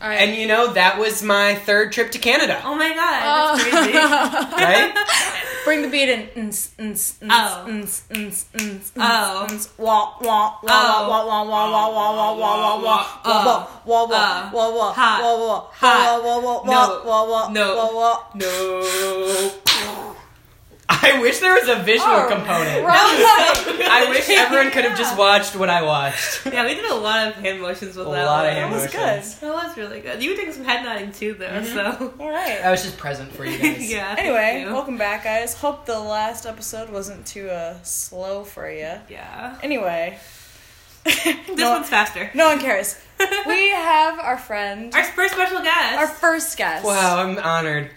All right. And you know, that was my third trip to Canada. Oh my god, that's crazy. right? Bring the beat in. Oh. No. No. No. I wish there was a visual Oh, component. right. I wish everyone could have just watched what I watched. Yeah, we did a lot of hand motions with A that lot one. of hand motions. That was motions. good. That was really good. You were doing some head nodding too, though. So All right. I was just present for you guys. yeah. Anyway, welcome back, guys. Hope the last episode wasn't too uh, slow for you. Yeah. Anyway, This no, one's faster. no one cares. We have our friend, Our first special guest. our first guest. Wow, I'm honored.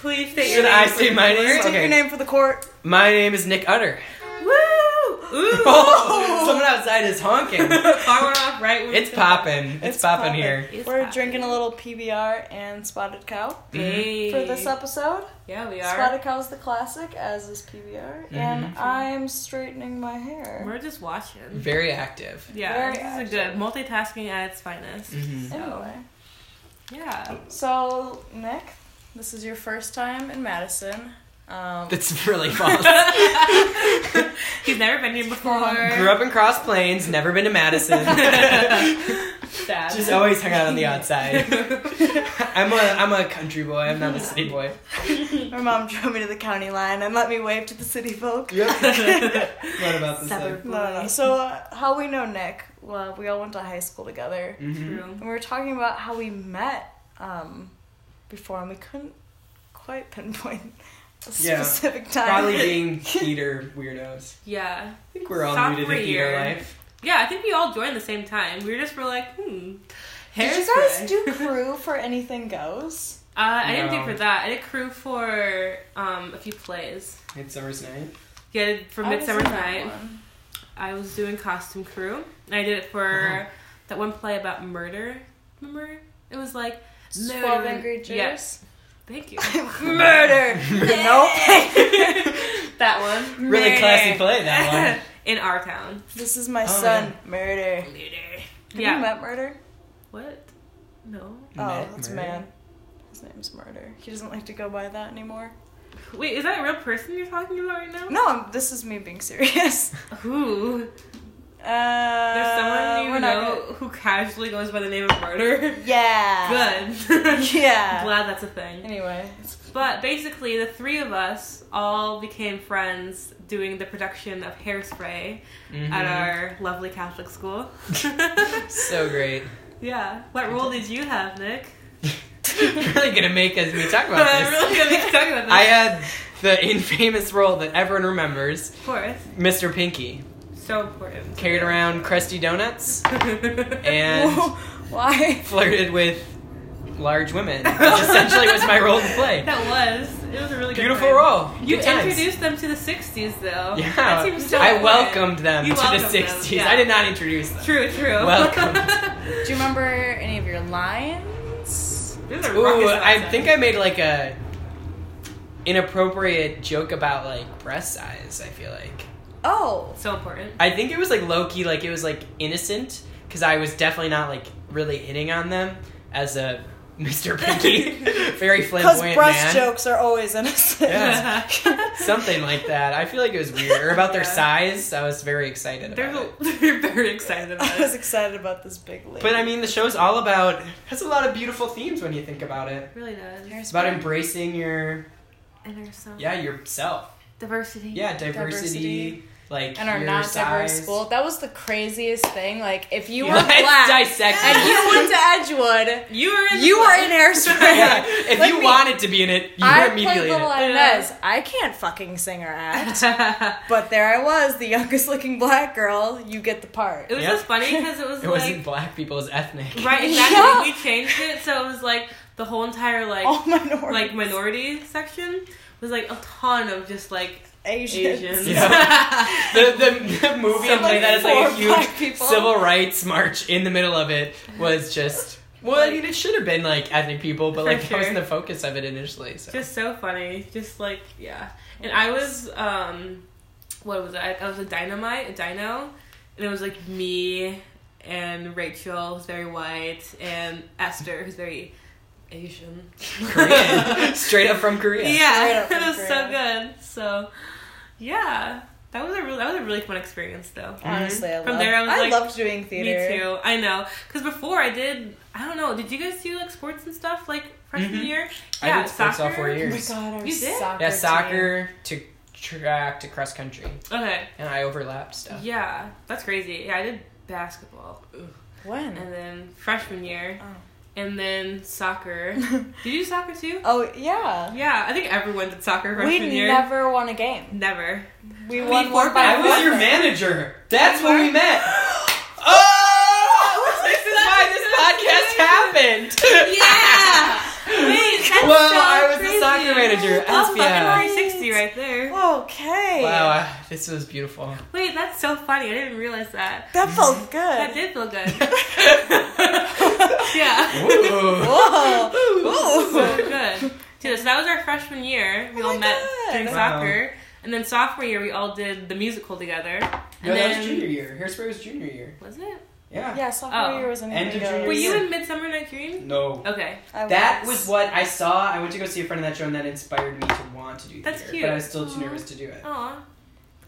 Please state Should your I name say my name? board. Take Okay. your name for the court. My name is Nick Utter. Woo! Ooh. Oh, someone outside is honking. Car went off right when It's we- popping. It's, It's popping poppin'. here. It's We're poppin'. drinking a little PBR and Spotted Cow Hey. for this episode. Yeah, we are. Spotted Cow is the classic, as is PBR, Mm-hmm. and I'm straightening my hair. We're just watching. Very active. Yeah, Very this is a good multitasking at its finest. Mhm. Anyway, Yeah. so Nick, this is your first time in Madison. Um, That's really false. He's never been here before. Grew up in Cross Plains, never been to Madison. Sad. Just always hung out on the outside. I'm a I'm a country boy. I'm not a city boy. my mom drove me to the county line and let me wave to the city folk. Yep. what about this? Suburb. thing? No, no, no. So, uh, how we know Nick? Well, we all went to high school together, Mhm. True. and we were talking about how we met um, before, and we couldn't quite pinpoint a Yeah. specific time. Probably being theater weirdos. Yeah. I think we're all new to the Sophomore life. Yeah, I think we all joined the same time. We were just were like, hmm. Did you guys do crew for Anything Goes? Uh, I didn't do No. for that. I did crew for um, a few plays. Midsummer's Night. Yeah, for I was Midsummer's Night. I was doing costume crew. And I did it for Uh-huh. that one play about murder. Remember? It was like murder Twelve Angry Jews. Yes. Thank you. Murder. nope. that one. Really Murder. classy play that one. In our town. This is my Oh, son. Murder. Have Yeah. you met Murder? What? No. Oh, Met that's a Murder? man. His name's Murder. He doesn't like to go by that anymore. Wait, is that a real person you're talking about right now? No, I'm- this is me being serious. Who? Uh, There's someone you know gonna- who casually goes by the name of murder. Yeah. Good. Yeah. Glad that's a thing. Anyway, But basically, the three of us all became friends doing the production of Hairspray Mhm. at our lovely Catholic school. So great. yeah. What role did you have, Nick? really gonna make us me talk about I'm this. really gonna be talking about this. I had the infamous role that everyone remembers, of course. Mr. Pinky. So important. Carried around crusty donuts and why? flirted with large women. Which essentially was my role to play. That was. It was a really Beautiful time. role. You Good times. introduced them to the 60s, though. Yeah, That seems so I important. welcomed them You to the welcomed them, 60s. yeah. I did not introduce them. True, true. Welcome. Do you remember any of your lines? This is a Ooh, I science. think I made like a inappropriate joke about like breast size. I feel like Oh, So important. I think it was like low key, like it was like innocent because I was definitely not like really hitting on them as a Mr. Pinky, very because flamboyant breast man. jokes are always innocent. Yeah. Something like that. I feel like it was weird. Or about their Yeah. size. I was very excited They're, about it. they're very excited about I was it. excited about this big lady. But I mean, the show's all about has a lot of beautiful themes when you think about it. really does. It's about embracing your And there's some yeah yourself. diversity. Yeah, diversity, Diversity. Like and our your not diverse school. That was the craziest thing. Like, if you were Let's black dissect and you went to Edgewood, You were in you were in hairspray. yeah, if Like you me. wanted to be in it, you I were played immediately in Little it. Inez. I can't fucking sing or act. But there I was, the youngest looking black girl. You get the part. It was Yep. just funny because it was It like wasn't black people, it was ethnic. right exactly. Yeah. We changed it so it was like the whole entire like All minorities. like minority section was like a ton of just like Asians. Asians. Yeah. The, the, the movie So, and play like, that is like a huge civil rights march in the middle of it was just well, I mean, it should have been like ethnic people, but For like that wasn't the focus of it initially. So just so funny. Just like yeah. And I was um what was it? I, I was a dynamite, a dino, and it was like me and Rachel, who's very white, and Esther, who's very Asian. Korean. Straight up from Korea. Yeah, from it was so good. So, yeah, that was a real, that was a really fun experience, though. Honestly, I From loved, there, I was like, loved doing theater. Me too. I know, because before I did, I don't know. Did you guys do like sports and stuff like freshman Mhm. year? I did sports all four Oh my years. god, our You did? soccer Yeah, team. soccer to track to cross country, Okay. and I overlapped stuff. Yeah, that's crazy. Yeah, I did basketball, When? and then freshman year, Oh. And then soccer. did you do soccer too? Oh yeah. Yeah, I think everyone did soccer We freshman year. never won a game. Never. We We won one forfeited. by I was your manager. That's when we met. Oh, this is why this podcast happened. Yeah. Wait, that's Well, so I was the soccer manager. Oh, fucking 360 right there. Okay. Wow, I- this was beautiful. Wait, that's so funny. I didn't realize that. That felt good. That did feel good. yeah. Ooh. Whoa. Ooh. so good. Dude, so that was our freshman year. We Oh all met God. doing Wow. soccer. And then sophomore year, we all did the musical together. And No, that then, was junior year. Hairspray was junior year. Was it? Yeah. Yeah, sophomore Oh. year was in End of Indigo. junior Were you in Midsummer Night Dream? No. Okay. I That was what I saw. I went to go see a friend of that show, and that inspired me to want to do That's theater. cute. But I was still too nervous to do it. Aw.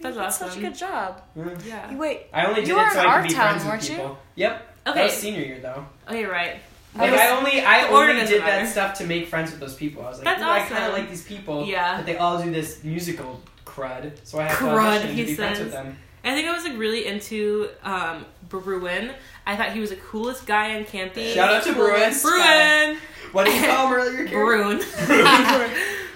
That's You did awesome. Such a good job. Mm. Yeah. You wait. I only did You it were so I could be town, friends with weren't you? people. Yep. That Okay. was senior year though. Oh, you're right. Like was- I only I only doesn't did that stuff to make friends with those people. I was like, That's Ooh, I kind of like these people. Yeah. But they all do this musical crud, so I have to Crud, audition to be friends with them. I think I was like really into um, Bruin. I thought he was the coolest guy on campus. Shout out to Bruin. Bruin! What did you call him earlier? Bruin.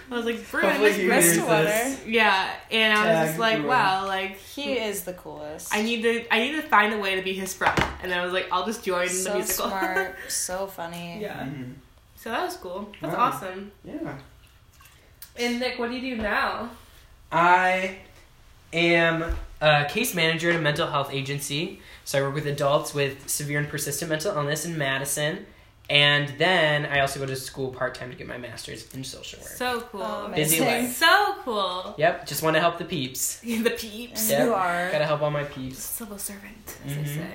I was like, Bruin, Hopefully this he Bruin. hears Mr. Weather. this. Yeah, and I was Tag just like, Bruin. wow, like He is the coolest. I need to, I need to find a way to be his friend. And I was like, I'll just join the so musical. smart, so funny. yeah. Mhm. So that was cool. That's Wow. awesome. Yeah. And Nick, what do you do now? I am a case manager at a mental health agency. So I work with adults with severe and persistent mental illness in Madison. And then I also go to school part time to get my master's in social work. So cool. Oh, Busy amazing. life. so cool. Yep, just want to help the peeps. the peeps. Yep. you are. Gotta help all my peeps. Civil servant, as they Mhm. say.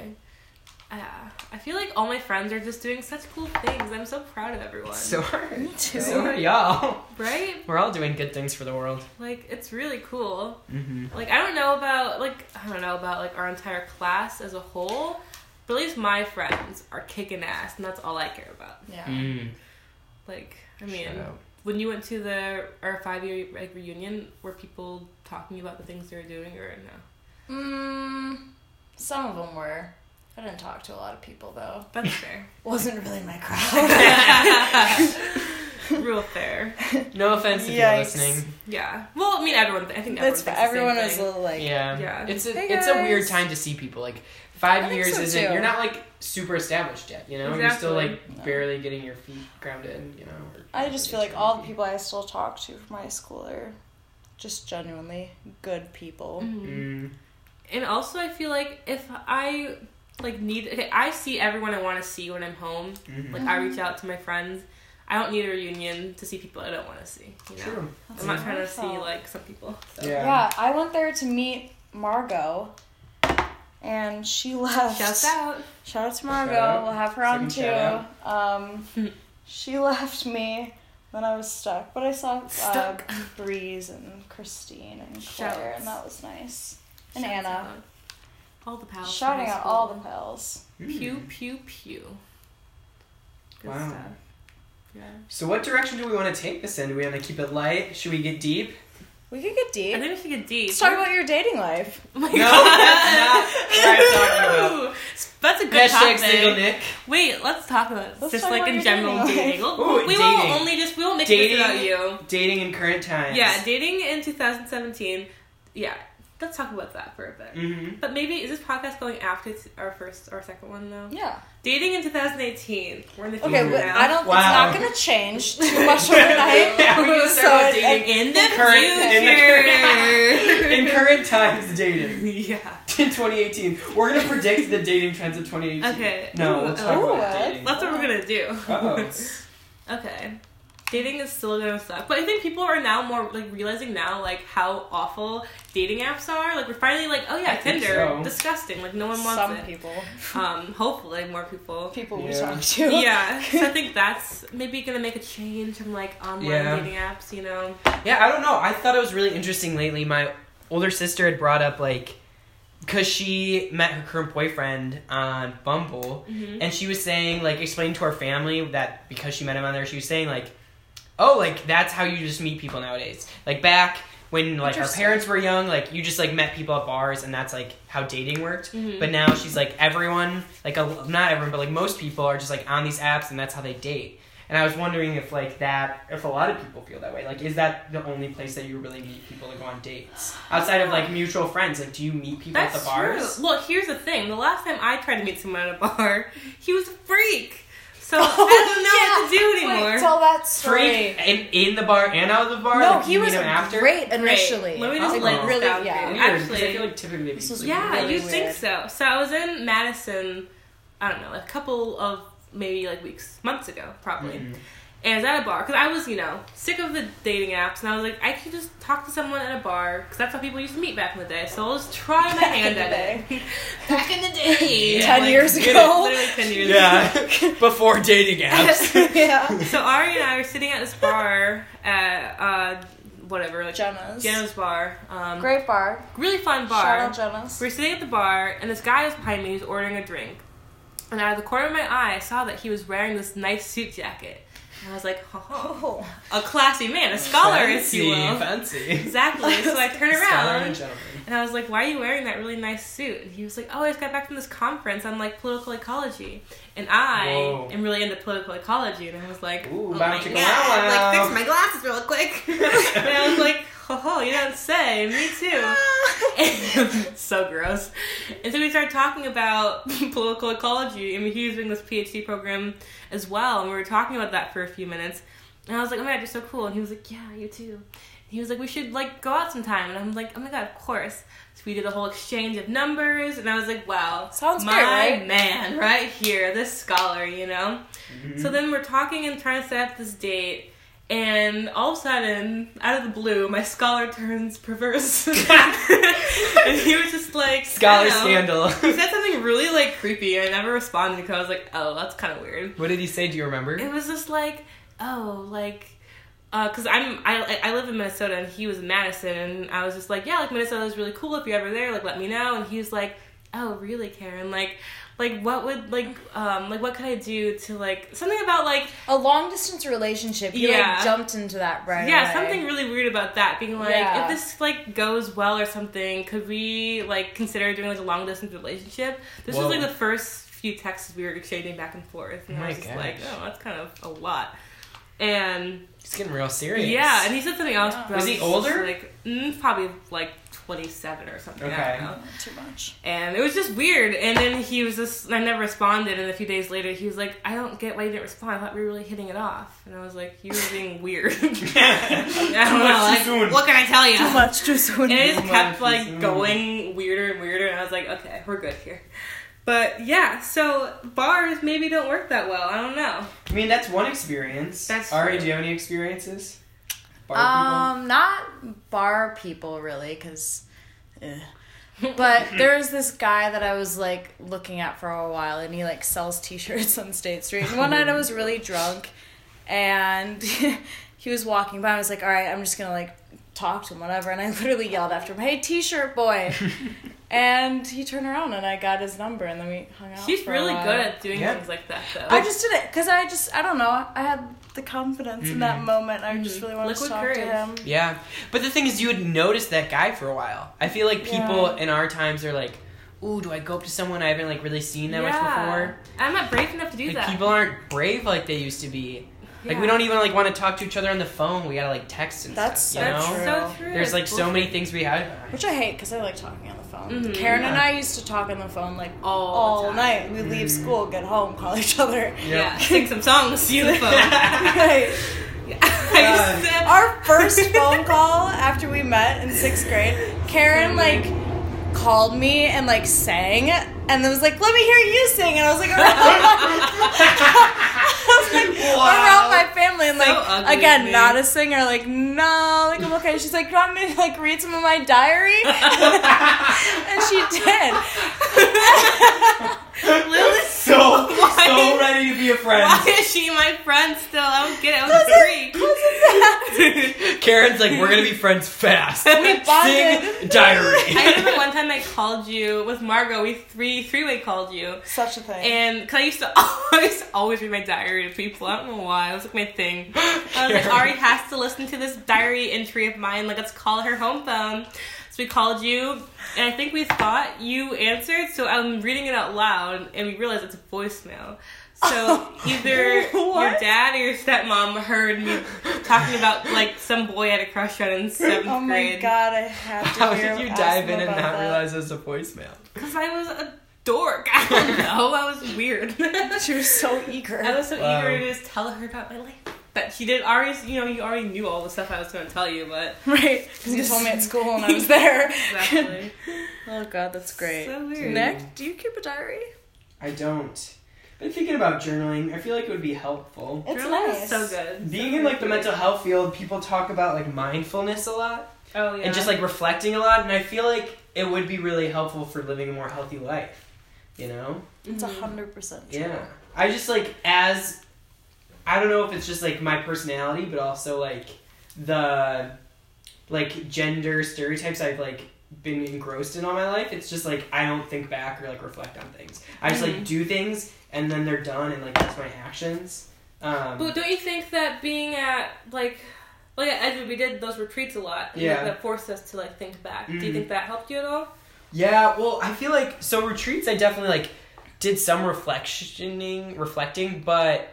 Yeah, I feel like all my friends are just doing such cool things. I'm so proud of everyone. So are, Me too. so are y'all. right? We're all doing good things for the world. Like it's really cool. Mm-hmm. Like I don't know about like I don't know about like our entire class as a whole, but at least my friends are kicking ass, and that's all I care about. Yeah. Mm. Like I mean, when you went to the our five year like reunion, were people talking about the things they were doing or no? Mm, some of them were. I didn't talk to a lot of people though. That's fair. Wasn't really my crowd. Real fair. No offense if Yikes. you're listening. Yeah. Well, I mean, everyone. I think everyone. That's thinks the same everyone was thing. a little like. Yeah. Yeah. It's a Hey, it's a weird guys. time to see people. Like I five think years so, isn't too. you're not like super established yet, you know? You're still Exactly. like No. barely getting your feet grounded, you know. or- I just feel like all the people I still talk to from high school are just genuinely good people. Mhm. Mm. And also, I feel like if I like need, okay, I see everyone I want to see when I'm home. Mhm. Like I reach out to my friends. I don't need a reunion to see people I don't want to see. You know, True. That's I'm not how trying to see like some people. So. Yeah. Yeah, I went there to meet Margot, and she left. Shouts out. Shout out to Margot. Out. We'll have her on Second shout too. Um, she left me. Then I was stuck, but I saw uh, Breeze and Christine and Claire, Shouts. and that was nice. And Shouts Anna, out. All the pals. shouting out all the school. pals. Mm. Pew pew pew. Good Wow. stuff. Yeah. So what direction do we want to take this in? Do we want to keep it light? Should we get deep? We could get deep. I think we should get deep. Let's talk about your dating life. Oh my No, God. that's not what I'm talking about. That's a good Hashtag topic. single Nick. Wait, let's talk about Let's just talk like about in general dating dating. We'll- Ooh, we dating. will only just we won't make Dating. this about you. Dating in current times. Yeah, dating in 2017. Yeah, let's talk about that for a bit. Mm-hmm. But maybe is this podcast going after our first or second one though? Yeah. Dating in 2018. We're in the future Okay, but now. I don't. Wow. It's not gonna change too much overnight. Yeah, we're gonna start so with dating in the Current- in the future. in current times dating yeah. in 2018. We're gonna predict the dating trends of 2018. Okay. No, let's talk like about that. dating. That's what we're gonna do. Uh-oh. okay. Dating is still gonna suck. But I think people are now more like realizing now like how awful dating apps are. Like we're finally like, oh yeah, I think Tinder, so. disgusting. Like no one wants Some it. people. Um, hopefully more people. People we Yeah. talk to. Yeah, so I think that's maybe gonna make a change from like online Yeah. dating apps. You know, Yeah, I don't know. I thought it was really interesting lately. My older sister had brought up like because she met her current boyfriend on Bumble, Mhm. and she was saying like explaining to our family that because she met him on there, she was saying like, oh, like that's how you just meet people nowadays. Like back when like our parents were young, like you just like met people at bars, and that's like how dating worked. Mhm. But now she's like everyone, like a, not everyone, but like most people are just like on these apps, and that's how they date. And I was wondering if like that, if a lot of people feel that way. Like, is that the only place that you really meet people to go on dates outside of like mutual friends? Like, do you meet people that's at the bars? true. Look, here's the thing: the last time I tried to meet someone at a bar, he was a freak. So Oh, I don't know what to do anymore. Wait, tell that story. Freak in, in the bar and out of the bar. no, Like, he was meet him after. great Great. initially. Let me just Oh. Like, really, yeah. for you. Weird, 'cause I Actually, feel like typically they'd be This was sleeping. Yeah, really you'd think so. So I was in Madison, I don't know, a couple of maybe like weeks, months ago, probably. Mhm. And I was at a bar because I was, you know, sick of the dating apps, and I was like, I could just talk to someone at a bar because that's how people used to meet back in the day. So I'll just try my Back hand in the at it. back in the day, Yeah. 10 years ago. literally ten years. Yeah, before dating apps. yeah. So Arie and I were sitting at this bar at uh, whatever, like Genna's. Genna's bar. Um, Great bar. really fun bar. Shout out Genna's. We're sitting at the bar, and this guy is behind me. He's ordering a drink, and out of the corner of my eye, I saw that he was wearing this nice suit jacket. And I was like, oh, Oh. a classy man, a scholar, if you will. fancy. Exactly. So I turned Scholar and around, and I was like, "Why are you wearing that really nice suit?" And he was like, "Oh, I just got back from this conference on like political ecology, and I Whoa. am really into political ecology." And I was like, Ooh, "Oh my god!" wow. Like, fix my glasses real quick. and I was like, "Oh, you don't say." Me too. so gross. And so we started talking about political ecology. and he was doing this PhD program as well, and we were talking about that for a few minutes. And I was like, "Oh my god, you're so cool!" And he was like, "Yeah, you too." He was like, "We should like go out sometime," and I'm like, "Oh my god, of course." So we did a whole exchange of numbers, and I was like, "Wow, Sounds my great, right? man, right here, this scholar, you know." Mhm. So then we're talking and trying to set up this date, and all of a sudden, out of the blue, my scholar turns perverse, and he was just like Scholar I don't know. scandal. He said something really like creepy, and I never responded because I was like, "Oh, that's kind of weird." What did he say? Do you remember? It was just like, "Oh, like." Uh, because I'm I I live in Minnesota and he was in Madison and I was just like yeah like Minnesota is really cool if you're ever there like let me know and he was like oh really Karen like like what would like um like what could I do to like something about like A long distance relationship. You Yeah. like jumped into that right yeah, away. something really weird about that. Being like, Yeah. if this like goes well or something, could we like consider doing like a long distance relationship? This Whoa. was like the first few texts we were exchanging back and forth, and Oh I my was just gosh. like, oh, that's kind of a lot. And He's getting real serious. yeah, and he said something else. Yeah. Was he older? Like mm, probably like twenty seven or something. I Okay. don't know. Too much. And it was just weird. And then he was just, I never responded. And a few days later, he was like, I don't get why you didn't respond. I thought we were really hitting it off. And I was like, you were being weird. I don't know. much too Like, soon. what can I tell you? Too much too soon. And it just much kept like going weirder and weirder. And I was like, okay, we're good here. But yeah, so bars maybe don't work that well. I don't know. I mean, that's one experience. That's Arie, true. do you have any experiences? Bar Um, not bar people really, because. But there's this guy that I was like looking at for a while, and he like sells T-shirts on State Street. And one night I was really drunk, and he was walking by. I was like, "All right, I'm just gonna like talk to him, whatever." And I literally yelled after him, "Hey, T-shirt boy!" and he turned around, and I got his number, and then we hung out. He's for a really while. good at doing Yeah. things like that, though. I just did it because I just I don't know I had the confidence in that Mhm. moment. I just Mhm. really wanted Liquid to talk courage. to him. Yeah, but the thing is, you would notice that guy for a while. I feel like people Yeah. in our times are like, "Ooh, do I go up to someone I haven't like really seen that much before?" I'm not brave enough to do Like that. people aren't brave like they used to be. Like we don't even like want to talk to each other on the phone. We gotta like text and That's stuff. You That's know, true. so true. there's like so many things we have. Which I hate because I like talking on the phone. Mhm. Karen and I used to talk on the phone like all, all the time. night. We leave Mhm. school, get home, call each other. Yeah, sing some songs to the phone. Right. Yeah. I used to- Our first phone call after we met in sixth grade, Karen like called me and like sang and then was like, "Let me hear you sing," and I was like, around Wow. around my family and like ugly again, not a singer. Like no, like I'm okay. She's like, you want me to like read some of my diary? and she did. so why so Why? ready to be a friend. Why is she my friend still? I don't get it. I was a freak. Karen's like, we're gonna be friends fast. We bonded. Sing diary. I remember one time I called you with Margot. We three three way called you, Such a thing. and cause I used to always always read my diary to people. I don't know why. It was like my thing. I was like, Arie has to listen to this diary entry of mine. Like, let's call her home phone. So we called you, and I think we thought you answered. So I'm reading it out loud, and we realized it's a voicemail. So either your dad or your stepmom heard me talking about like some boy I had a crush on in seventh oh my grade. god, I have to How hear. did you dive in and not that. realize it was a voicemail? Because I was a dork. I don't know. I was weird. She was so eager. I was so Wow. eager to just tell her about my life. But she did already, you know, you already knew all the stuff I was going to tell you, but. right, because you told me at school and I was there. Exactly. oh god, that's great. So weird. Nick, do you keep a diary? I don't. I've been thinking about journaling. I feel like it would be helpful. It's Journaling nice. is so good. Being So in like the mental health field, people talk about like mindfulness a lot Oh, yeah. and just like reflecting a lot, and I feel like it would be really helpful for living a more healthy life. You know? It's a Mhm. hundred percent. Yeah. I just like as I don't know if it's just like my personality, but also like the like gender stereotypes I've like been engrossed in all my life. It's just like I don't think back or like reflect on things. I just like Mhm. do things and then they're done and like that's my actions. Um, But don't you think that being at, like, like at Edgewood, we did those retreats a lot. and Yeah. That forced us to, like, think back. Do you Mhm. think that helped you at all? Yeah, well, I feel like so retreats. I definitely like did some reflectioning, reflecting, but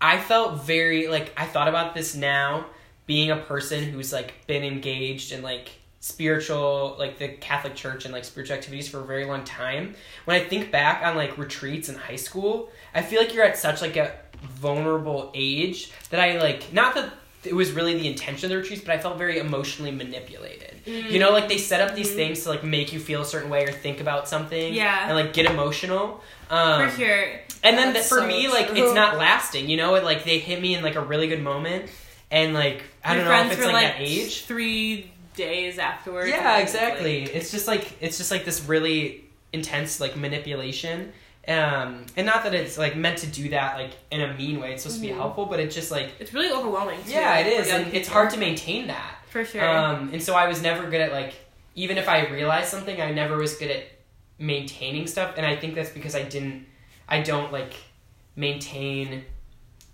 I felt very like I thought about this now, being a person who's like been engaged in like spiritual, like the Catholic Church and like spiritual activities for a very long time. When I think back on like retreats in high school, I feel like you're at such like a vulnerable age that I like not that it was really the intention of the retreats, but I felt very emotionally manipulated. You know, like they set up these Mhm. things to like make you feel a certain way or think about something. Yeah. And like get emotional. Um, For sure. And then for so me, like true. it's not lasting. You know, it like they hit me in like a really good moment, and like I Your don't know friends if it's were, like, that age. Three days afterwards. Yeah, exactly. like- It's just like it's just like this really intense like manipulation. Um, and not that it's like meant to do that like in a mean way. It's supposed to be Mhm. helpful, but it's just like it's really overwhelming. Too, yeah, it is, and it's hard to maintain that. For sure. Um, and so I was never good at like, even if I realized something, I never was good at maintaining stuff. And I think that's because I didn't, I don't like maintain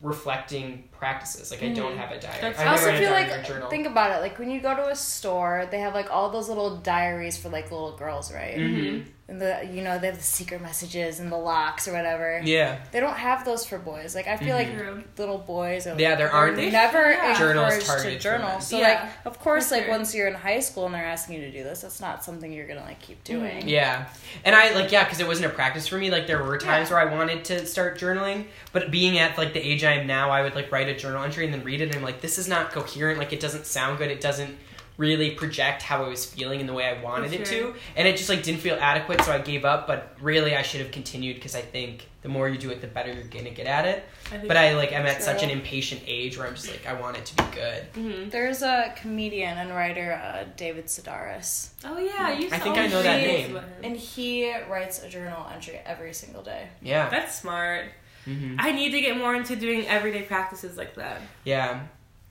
reflecting practices. Like I don't Mhm. have a diary. That's- I I also feel like journal. think about it. Like when you go to a store, they have like all those little diaries for like little girls, right? Mhm. And the you know they have the secret messages and the locks or whatever. Yeah, They don't have those for boys. Like I feel Mhm. Like little boys are Yeah, there aren't- they're never Yeah. Journals encouraged to journal. So Yeah, like of course for like once you're in high school and they're asking you to do this, that's not something you're gonna like keep doing. Mhm. yeah. And I like yeah, because it wasn't a practice for me. Like there were times Yeah. where I wanted to start journaling, but being at like the age I am now, I would like write a journal entry and then read it, and I'm like, this is not coherent. Like it doesn't sound good. It doesn't really project how I was feeling in the way I wanted For it to, and it just like didn't feel adequate. So I gave up. But really, I should have continued because I think the more you do it, the better you're gonna get at it. I But I like I'm at such an impatient age where I'm just like I want it to be good. Mhm. There's a comedian and writer, uh, David Sedaris, Oh yeah, you. I think saw I know that reels name. and he writes a journal entry every single day. Yeah. That's smart. Hmm I need to get more into doing everyday practices like that, Yeah.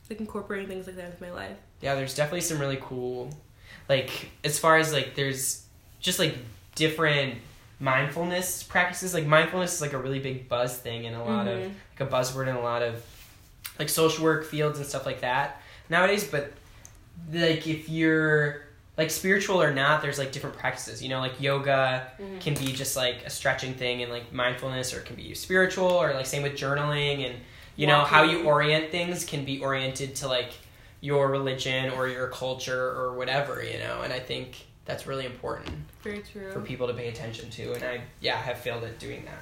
like incorporating things like that into my life. Yeah, there's definitely some really cool, like as far as like there's just like different mindfulness practices. Like mindfulness is like a really big buzz thing in a lot of Mhm. like a buzzword in a lot of like social work fields and stuff like that nowadays. But like if you're like spiritual or not, there's like different practices. You know, like yoga Mhm. can be just like a stretching thing and like mindfulness or it can be spiritual or like same with journaling and you know how you orient things can be oriented to like your religion or your culture or whatever you know and i think that's really important Very true. for people to pay attention to and i yeah have failed at doing that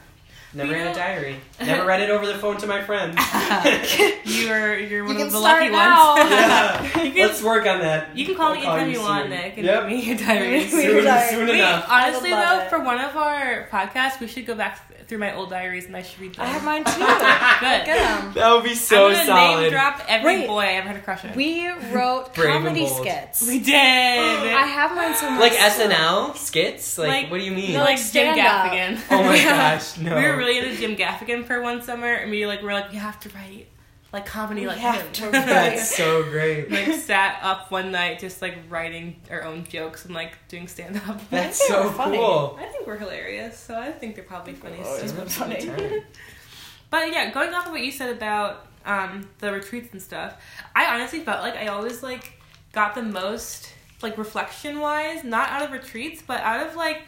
Never You had a diary. Never read it over the phone to my friends. You're you're one You of the lucky now. ones. yeah. You can- Let's work on that. You can call I'll me anytime you soon. want, Nick, and Yep. give me your diary. Give me Soon, your diary. soon Wait, enough. honestly I though, it. for one of our podcasts, we should go back through my old diaries and I should read them. I have mine too. Good. Get 'em. That would be so I'm gonna solid. name drop every Wait. boy I ever had a crush on. We wrote comedy skits. We did. I have mine somewhere. like. SNL skits? Like, Like- what do you mean? No, like like Jim stand-up. Gaffigan. oh my gosh, no. We were really into Jim Gaffigan for one summer, and we like were like, we have to write like comedy We like have him. to write. That's so great. like sat up one night just like writing our own jokes and like doing stand up. That's so funny. cool. I think we're hilarious, so I think they're probably funny. Oh, still. it's funny. But yeah, going off of what you said about um, the retreats and stuff, I honestly felt like I always like got the most like reflection wise, not out of retreats, but out of like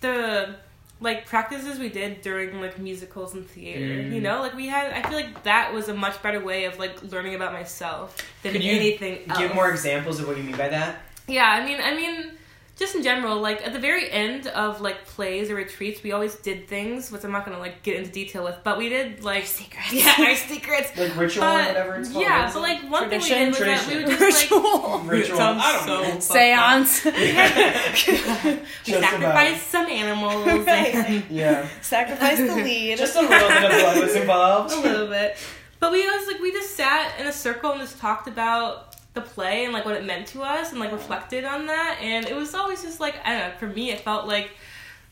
the like practices we did during like musicals and theater. Mm. You know, like we had. I feel like that was a much better way of like learning about myself than Could anything. else. Give more examples of what you mean by that. Yeah, I mean, I mean, just in general, like at the very end of like plays or retreats, we always did things, which I'm not gonna like get into detail with, but we did like secrets. Yeah, our secrets. Like ritual or whatever it's called. yeah, What is but like one thing we did was that we would Tradition. just like Ritual. Ritual. I don't know. so fucked. Seance. we Just about. sacrificed some animals and Yeah. Sacrifice the lead. Just a little bit of blood was involved. a little bit. But we always like we just sat in a circle and just talked about the play and like what it meant to us and like reflected on that and it was always just like I don't know, for me it felt like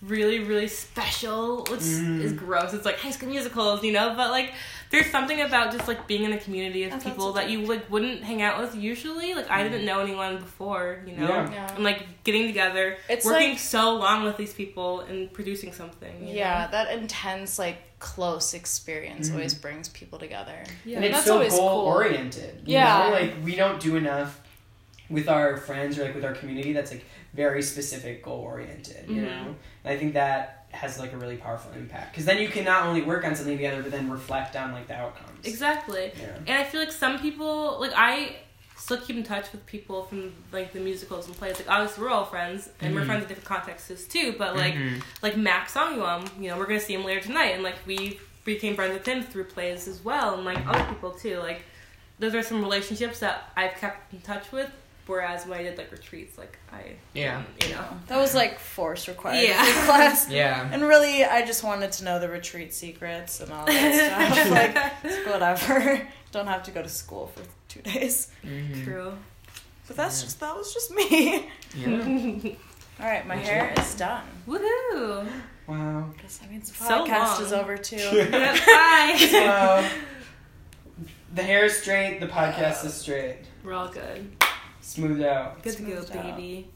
really, really special, which Mm. is gross. It's like high school musicals, you know, but like there's something about just like being in a community of That's people that you like wouldn't hang out with usually. Like I didn't know anyone before, you know. Yeah. Yeah. And like getting together, It's working like- so long with these people and producing something. you Yeah, know? that intense, like close experience Mhm. always brings people together. Yeah. and it's That's so always goal cool. oriented. You Yeah. know? like we don't do enough with our friends or like with our community that's like very specific goal oriented. You Mhm. know, and I think that has like a really powerful impact because then you can not only work on something together but then reflect on like the outcomes. Exactly. Yeah. And I feel like some people, like I still keep in touch with people from like the musicals and plays. Like obviously we're all friends and we're Mhm. friends in different contexts too. But like Mhm. like Max Songwam, you know, we're gonna see him later tonight, and like we became friends with him through plays as well, and like other people too. Like those are some relationships that I've kept in touch with. Whereas when I did like retreats, like I Yeah. you know That was like force required Yeah. class. Yeah. And really, I just wanted to know the retreat secrets and all that stuff. like, whatever. Don't have to go to school for two days. Mhm. true. But that's Yeah. just that was just me. Yeah. All right, my Me hair is done. Woohoo! Wow. Guess that means the So podcast long. is over too. Bye. Wow. The hair is straight. The podcast is straight. We're all good. Smoothed out. Good to go, Smoothed out. baby.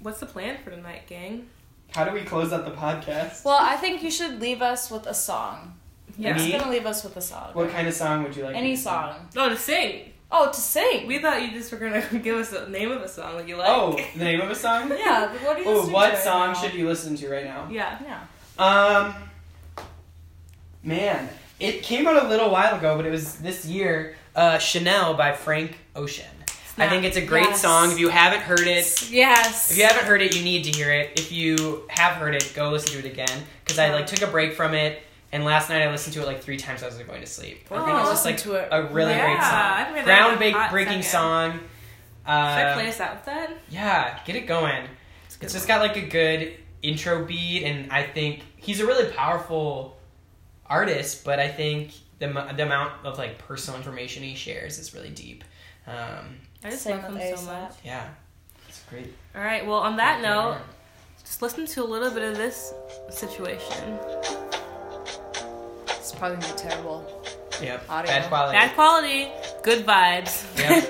What's the plan for tonight, gang? How do we close out the podcast? well, I think you should leave us with a song. Yeah. Nick's Me? gonna leave us with a song. What kind of song would you like? Any me to sing? song. Oh, to sing. Oh, to sing. We thought you just were gonna give us the name of a song that you like. Oh, the name of a song? yeah. What do you? Oh, what to right song now? should you listen to right now? Yeah. Yeah. Um, man, it came out a little while ago, but it was this year. Uh, Chanel by Frank Ocean. I think it's a great Yes. song. If you haven't heard it, Yes. if you haven't heard it, you need to hear it. If you have heard it, go listen to it again. Because I like took a break from it, and last night I listened to it like three times as I was going to sleep. I think Oh, it's just like to it. a really Yeah, great I song, haven't heard that in a groundbreaking second. song. Should I Uh, play us out with that? yeah, get it going. good It's just got like a good intro beat, and I think he's a really powerful artist. But I think the the amount of like personal information he shares is really deep. Um, I just Same love him so much. yeah, it's great. All right. Well, on that note, just listen to a little bit of this situation. It's probably gonna be terrible. Yep, Audio. bad quality. Bad quality, good vibes. Yep.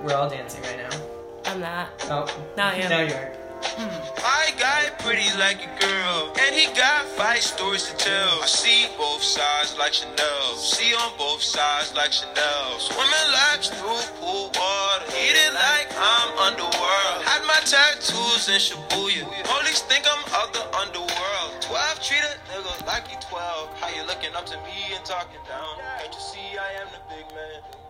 We're all dancing right now. I'm not. Oh, Now I am. Now you are. Hmm. I got pretty like a girl, and he got five stories to tell. I see both sides like Chanel, see on both sides like Chanel. Swimming laps through pool water, eating like I'm underworld. Had my tattoos in Shibuya, police think I'm of the underworld. Looking up to me and talking down? Can't you see I am the big man?